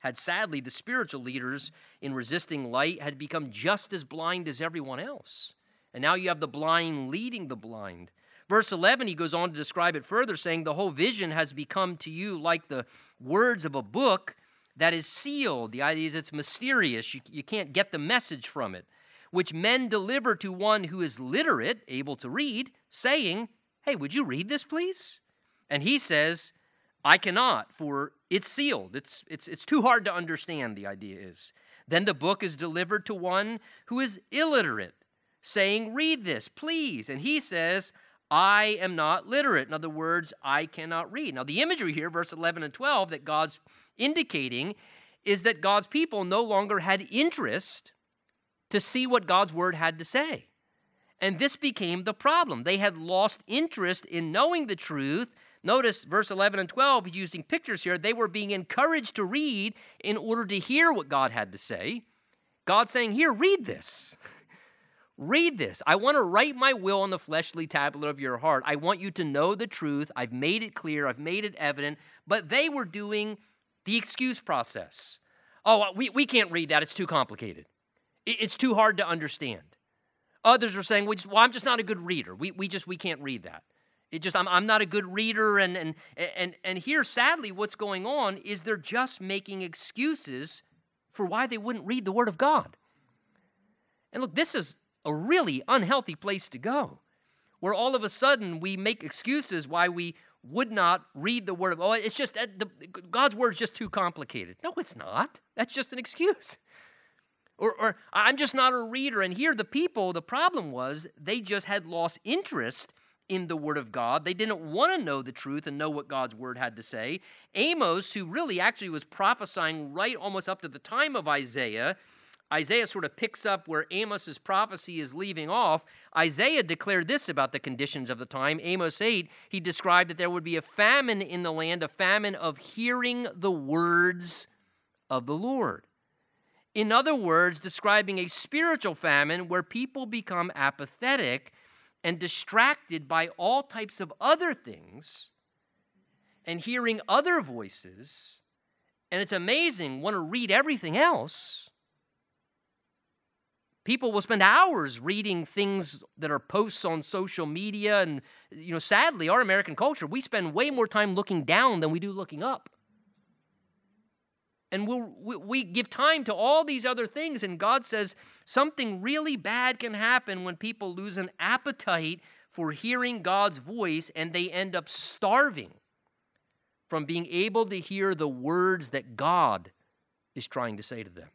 had sadly, the spiritual leaders in resisting light had become just as blind as everyone else. And now you have the blind leading the blind. Verse 11, he goes on to describe it further, saying, The whole vision has become to you like the words of a book that is sealed. The idea is it's mysterious. You, you can't get the message from it, which men deliver to one who is literate, able to read, saying, Hey, would you read this, please? And he says, I cannot, for it's sealed. It's, it's, it's too hard to understand, the idea is. Then the book is delivered to one who is illiterate, saying, Read this, please. And he says, I am not literate. In other words, I cannot read. Now, the imagery here, verse 11 and 12, that God's indicating is that God's people no longer had interest to see what God's word had to say. And this became the problem. They had lost interest in knowing the truth. Notice verse 11 and 12, he's using pictures here. They were being encouraged to read in order to hear what God had to say. God saying, Here, read this. read this. I want to write my will on the fleshly tablet of your heart. I want you to know the truth. I've made it clear, I've made it evident. But they were doing the excuse process. Oh, uh, we, we can't read that, it's too complicated, it's too hard to understand. Others were saying, well, I'm just not a good reader. We, we just we can't read that. It just I'm, I'm not a good reader and, and and and here sadly what's going on is they're just making excuses for why they wouldn't read the word of God. And look, this is a really unhealthy place to go. Where all of a sudden we make excuses why we would not read the word of oh it's just uh, the, god's word is just too complicated. No it's not. That's just an excuse. Or, or i'm just not a reader. And here the people the problem was they just had lost interest in the word of god. They didn't want to know the truth and know what god's word had to say. Amos who really actually was prophesying right almost up to the time of isaiah Isaiah sort of picks up where Amos's prophecy is leaving off. Isaiah declared this about the conditions of the time. Amos 8, he described that there would be a famine in the land, a famine of hearing the words of the Lord. In other words, describing a spiritual famine where people become apathetic and distracted by all types of other things and hearing other voices. And it's amazing, want to read everything else People will spend hours reading things that are posts on social media. And, you know, sadly, our American culture, we spend way more time looking down than we do looking up. And we'll, we give time to all these other things. And God says something really bad can happen when people lose an appetite for hearing God's voice and they end up starving from being able to hear the words that God is trying to say to them.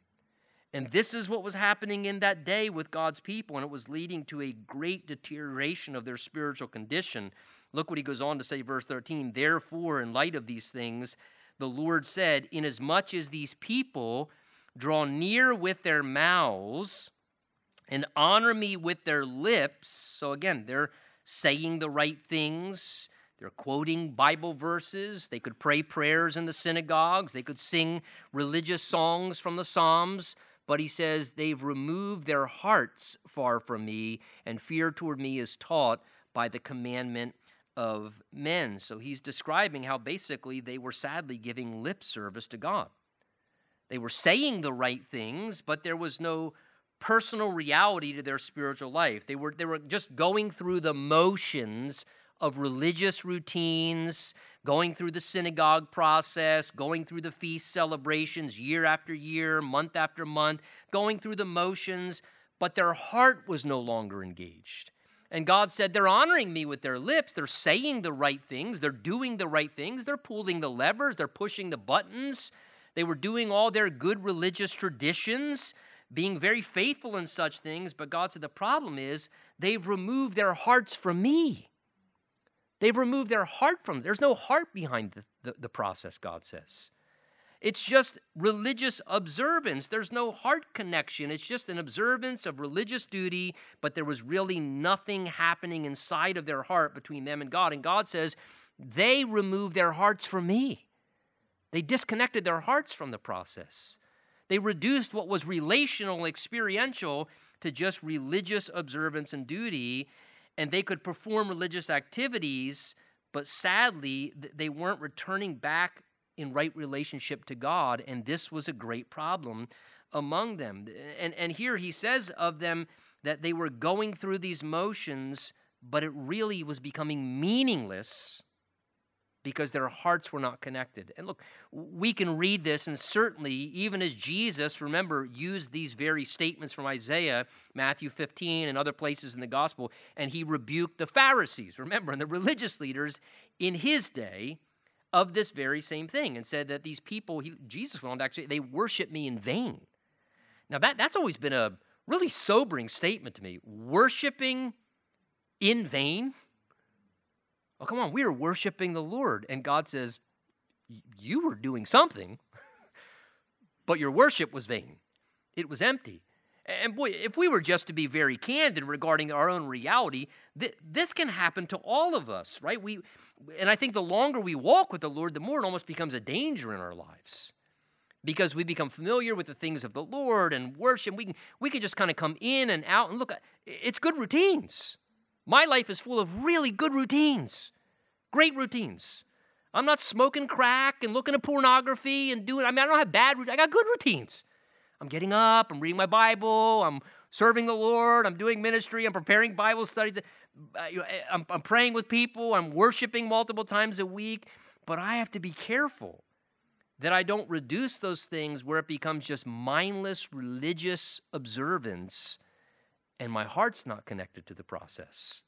And this is what was happening in that day with God's people, and it was leading to a great deterioration of their spiritual condition. Look what he goes on to say, verse 13. Therefore, in light of these things, the Lord said, Inasmuch as these people draw near with their mouths and honor me with their lips, so again, they're saying the right things. They're quoting Bible verses. They could pray prayers in the synagogues. They could sing religious songs from the Psalms but he says, They've removed their hearts far from me, and fear toward me is taught by the commandment of men. So he's describing how basically they were sadly giving lip service to God. They were saying the right things, but there was no personal reality to their spiritual life. They were, they were just going through the motions of religious routines, going through the synagogue process, going through the feast celebrations year after year, month after month, going through the motions, but their heart was no longer engaged. And God said, They're honoring me with their lips. They're saying the right things. They're doing the right things. They're pulling the levers. They're pushing the buttons. They were doing all their good religious traditions, being very faithful in such things. But God said, The problem is they've removed their hearts from me. They've removed their heart from There's no heart behind the, the, the process, God says. It's just religious observance. There's no heart connection. It's just an observance of religious duty, but there was really nothing happening inside of their heart between them and God. And God says, they removed their hearts from me. They disconnected their hearts from the process. They reduced what was relational, experiential, to just religious observance and duty, and they could perform religious activities, but sadly, they weren't returning back in right relationship to God, and this was a great problem among them. And, and here he says of them that they were going through these motions, but it really was becoming meaningless because their hearts were not connected. And look, we can read this, and certainly, even as Jesus, remember, used these very statements from Isaiah, Matthew 15, and other places in the gospel, and he rebuked the Pharisees, remember, and the religious leaders in his day of this very same thing and said that these people, he, Jesus went on to actually, they worship me in vain. Now, that, that's always been a really sobering statement to me. Worshiping in vain? Oh, come on, we are worshiping the Lord. And God says, You were doing something, but your worship was vain, it was empty. And boy, if we were just to be very candid regarding our own reality, th- this can happen to all of us, right? We, and I think the longer we walk with the Lord, the more it almost becomes a danger in our lives because we become familiar with the things of the Lord and worship. We can, we can just kind of come in and out and look, uh, it's good routines. My life is full of really good routines, great routines. I'm not smoking crack and looking at pornography and doing, I mean, I don't have bad routines, I got good routines. I'm getting up, I'm reading my Bible, I'm serving the Lord, I'm doing ministry, I'm preparing Bible studies, uh, eh, I'm, I'm praying with people, I'm worshiping multiple times a week. But I have to be careful that I don't reduce those things where it becomes just mindless religious observance and my heart's not connected to the process.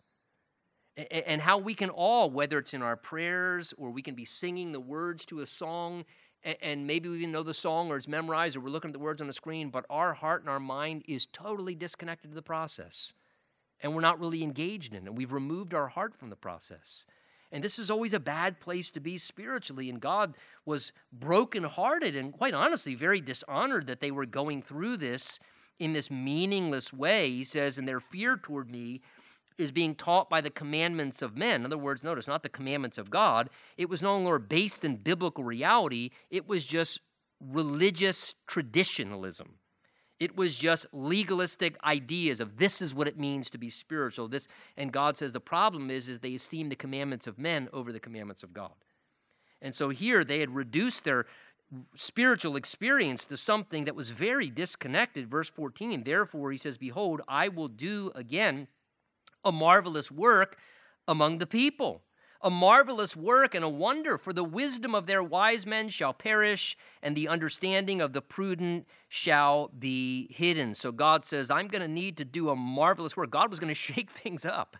And how we can all, whether it's in our prayers or we can be singing the words to a song and maybe we even know the song or it's memorized or we're looking at the words on the screen, but our heart and our mind is totally disconnected to the process. And we're not really engaged in it. We've removed our heart from the process. And this is always a bad place to be spiritually. And God was brokenhearted and, quite honestly, very dishonored that they were going through this in this meaningless way. He says, and their fear toward me is being taught by the commandments of men. In other words, notice, not the commandments of God. It was no longer based in biblical reality, it was just religious traditionalism. It was just legalistic ideas of this is what it means to be spiritual. This and God says the problem is is they esteem the commandments of men over the commandments of God. And so here they had reduced their spiritual experience to something that was very disconnected. Verse 14, therefore he says, Behold, I will do again a marvelous work among the people. A marvelous work and a wonder, for the wisdom of their wise men shall perish, and the understanding of the prudent shall be hidden. So God says, I'm going to need to do a marvelous work. God was going to shake things up.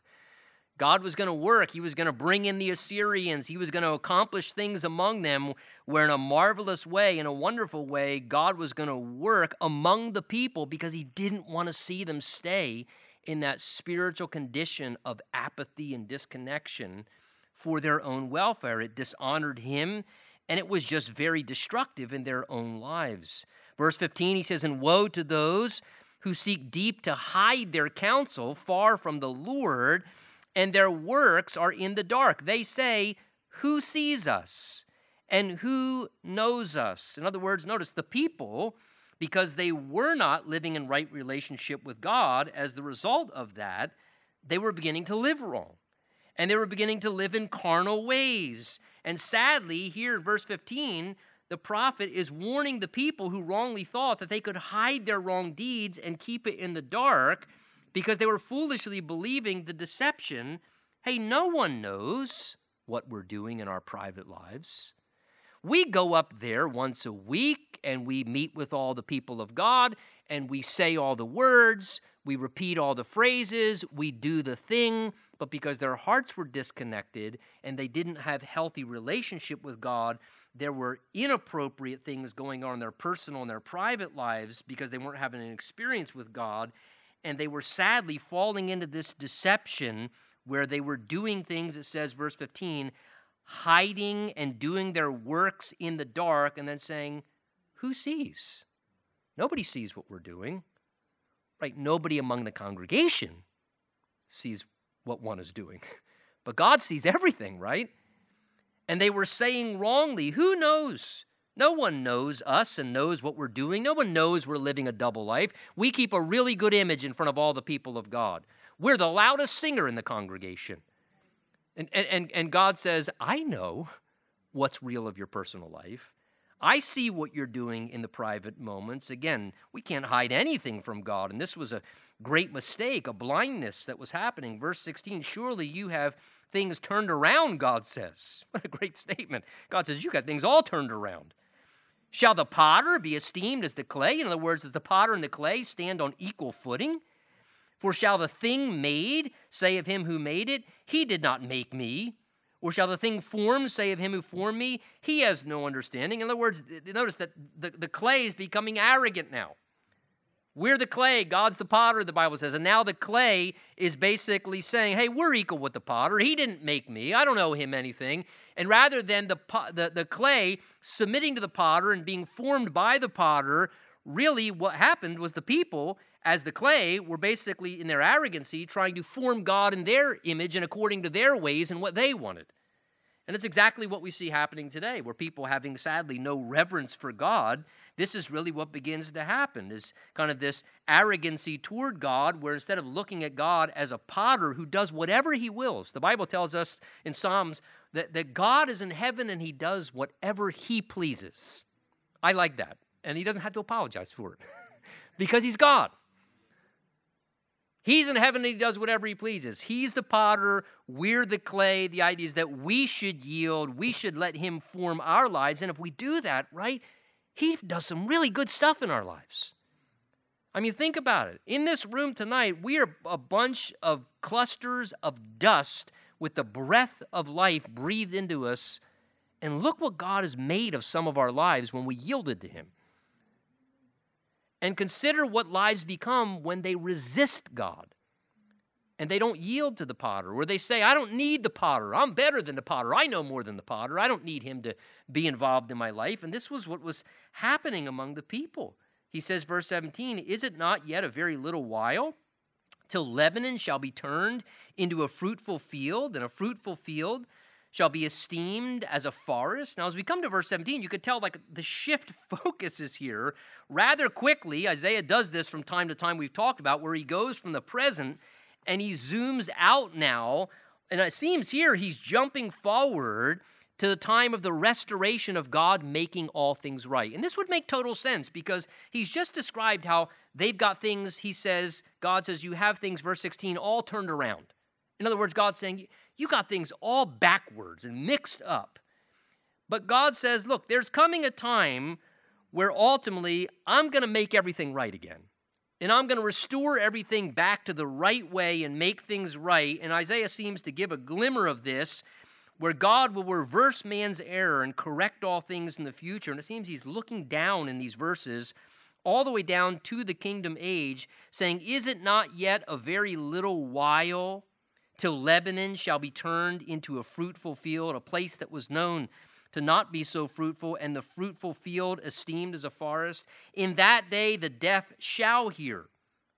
God was going to work. He was going to bring in the Assyrians. He was going to accomplish things among them where, in a marvelous way, in a wonderful way, God was going to work among the people because He didn't want to see them stay in that spiritual condition of apathy and disconnection for their own welfare. It dishonored him and it was just very destructive in their own lives. Verse 15, he says, And woe to those who seek deep to hide their counsel far from the Lord, and their works are in the dark. They say, Who sees us? And who knows us? In other words, notice the people because they were not living in right relationship with God, as the result of that, they were beginning to live wrong. And they were beginning to live in carnal ways. And sadly, here in verse 15, the prophet is warning the people who wrongly thought that they could hide their wrong deeds and keep it in the dark because they were foolishly believing the deception. Hey, no one knows what we're doing in our private lives. We go up there once a week and we meet with all the people of God and we say all the words, we repeat all the phrases, we do the thing, but because their hearts were disconnected and they didn't have healthy relationship with God, there were inappropriate things going on in their personal and their private lives because they weren't having an experience with God and they were sadly falling into this deception where they were doing things it says verse 15 hiding and doing their works in the dark and then saying who sees? Nobody sees what we're doing right? Nobody among the congregation sees what one is doing but god sees everything right? And they were saying wrongly, Who knows? No one knows us and knows what we're doing. No one knows we're living a double life. We keep a really good image in front of all the people of God. We're the loudest singer in the congregation. And, and, and God says, I know what's real of your personal life. I see what you're doing in the private moments. Again, we can't hide anything from God. And this was a great mistake, a blindness that was happening. Verse 16 Surely you have things turned around, God says. What a great statement. God says, You got things all turned around. Shall the potter be esteemed as the clay? In other words, does the potter and the clay stand on equal footing? For shall the thing made say of him who made it, He did not make me? Or shall the thing formed say of him who formed me, He has no understanding? In other words, notice that the, the clay is becoming arrogant now. We're the clay, God's the potter, the Bible says. And now the clay is basically saying, hey, we're equal with the potter. He didn't make me, I don't owe him anything. And rather than the, the, the clay submitting to the potter and being formed by the potter, really what happened was the people, as the clay, were basically in their arrogancy trying to form God in their image and according to their ways and what they wanted. And it's exactly what we see happening today, where people having sadly no reverence for God this is really what begins to happen is kind of this arrogancy toward God, where instead of looking at God as a potter who does whatever he wills, the Bible tells us in Psalms that, that God is in heaven and he does whatever he pleases. I like that. And he doesn't have to apologize for it because he's God. He's in heaven and he does whatever he pleases. He's the potter, we're the clay. The idea is that we should yield, we should let him form our lives. And if we do that, right, he does some really good stuff in our lives. I mean, think about it. In this room tonight, we are a bunch of clusters of dust with the breath of life breathed into us. And look what God has made of some of our lives when we yielded to Him. And consider what lives become when they resist God and they don't yield to the potter, or they say, I don't need the potter. I'm better than the potter. I know more than the potter. I don't need him to be involved in my life. And this was what was happening among the people. He says, verse 17, Is it not yet a very little while till Lebanon shall be turned into a fruitful field, and a fruitful field shall be esteemed as a forest? Now, as we come to verse 17, you could tell like the shift focuses here rather quickly. Isaiah does this from time to time, we've talked about, where he goes from the present and he zooms out now. And it seems here he's jumping forward to the time of the restoration of God making all things right. And this would make total sense because he's just described how they've got things, he says, God says, you have things, verse 16, all turned around. In other words, God's saying, you got things all backwards and mixed up. But God says, look, there's coming a time where ultimately I'm going to make everything right again and I'm going to restore everything back to the right way and make things right. And Isaiah seems to give a glimmer of this where God will reverse man's error and correct all things in the future. And it seems he's looking down in these verses all the way down to the kingdom age, saying, Is it not yet a very little while till Lebanon shall be turned into a fruitful field, a place that was known to not be so fruitful, and the fruitful field esteemed as a forest. In that day the deaf shall hear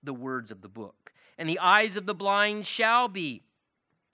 the words of the book, and the eyes of the blind shall be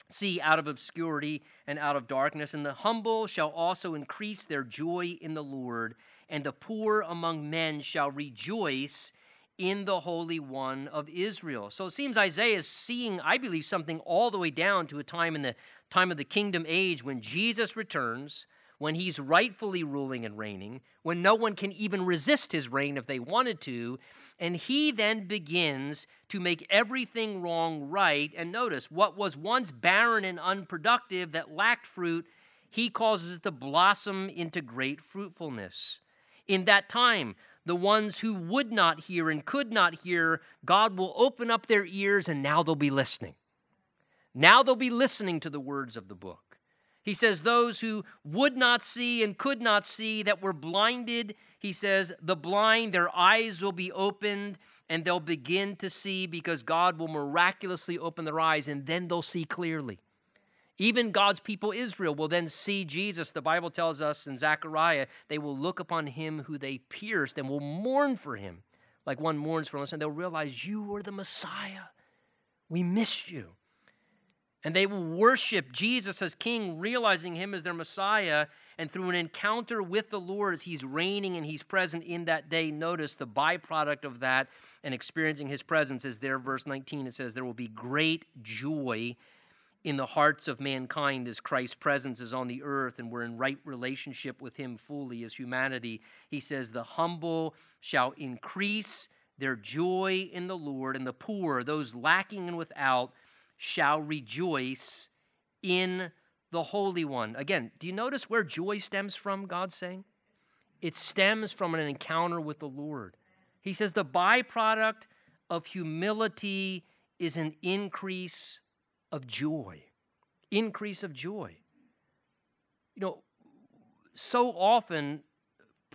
see out of obscurity and out of darkness, and the humble shall also increase their joy in the Lord, and the poor among men shall rejoice in the Holy One of Israel. So it seems Isaiah is seeing, I believe, something all the way down to a time in the time of the kingdom age when Jesus returns when he's rightfully ruling and reigning, when no one can even resist his reign if they wanted to, and he then begins to make everything wrong right. And notice what was once barren and unproductive that lacked fruit, he causes it to blossom into great fruitfulness. In that time, the ones who would not hear and could not hear, God will open up their ears and now they'll be listening. Now they'll be listening to the words of the book. He says, Those who would not see and could not see, that were blinded, he says, the blind, their eyes will be opened and they'll begin to see because God will miraculously open their eyes and then they'll see clearly. Even God's people, Israel, will then see Jesus. The Bible tells us in Zechariah, they will look upon him who they pierced and will mourn for him like one mourns for us, and they'll realize you are the Messiah. We missed you. And they will worship Jesus as King, realizing Him as their Messiah. And through an encounter with the Lord as He's reigning and He's present in that day, notice the byproduct of that and experiencing His presence is there, verse 19. It says, There will be great joy in the hearts of mankind as Christ's presence is on the earth and we're in right relationship with Him fully as humanity. He says, The humble shall increase their joy in the Lord, and the poor, those lacking and without, shall rejoice in the Holy One. Again, do you notice where joy stems from, God's saying? It stems from an encounter with the Lord. He says the byproduct of humility is an increase of joy. Increase of joy. You know, so often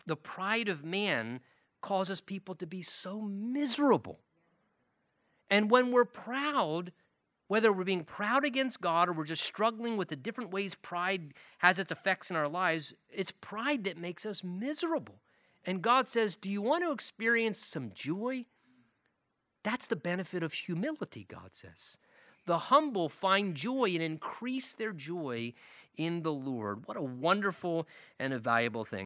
the pride of man causes people to be so miserable. And when we're proud, whether we're being proud against God or we're just struggling with the different ways pride has its effects in our lives, it's pride that makes us miserable. And God says, Do you want to experience some joy? That's the benefit of humility, God says. The humble find joy and increase their joy in the Lord. What a wonderful and a valuable thing.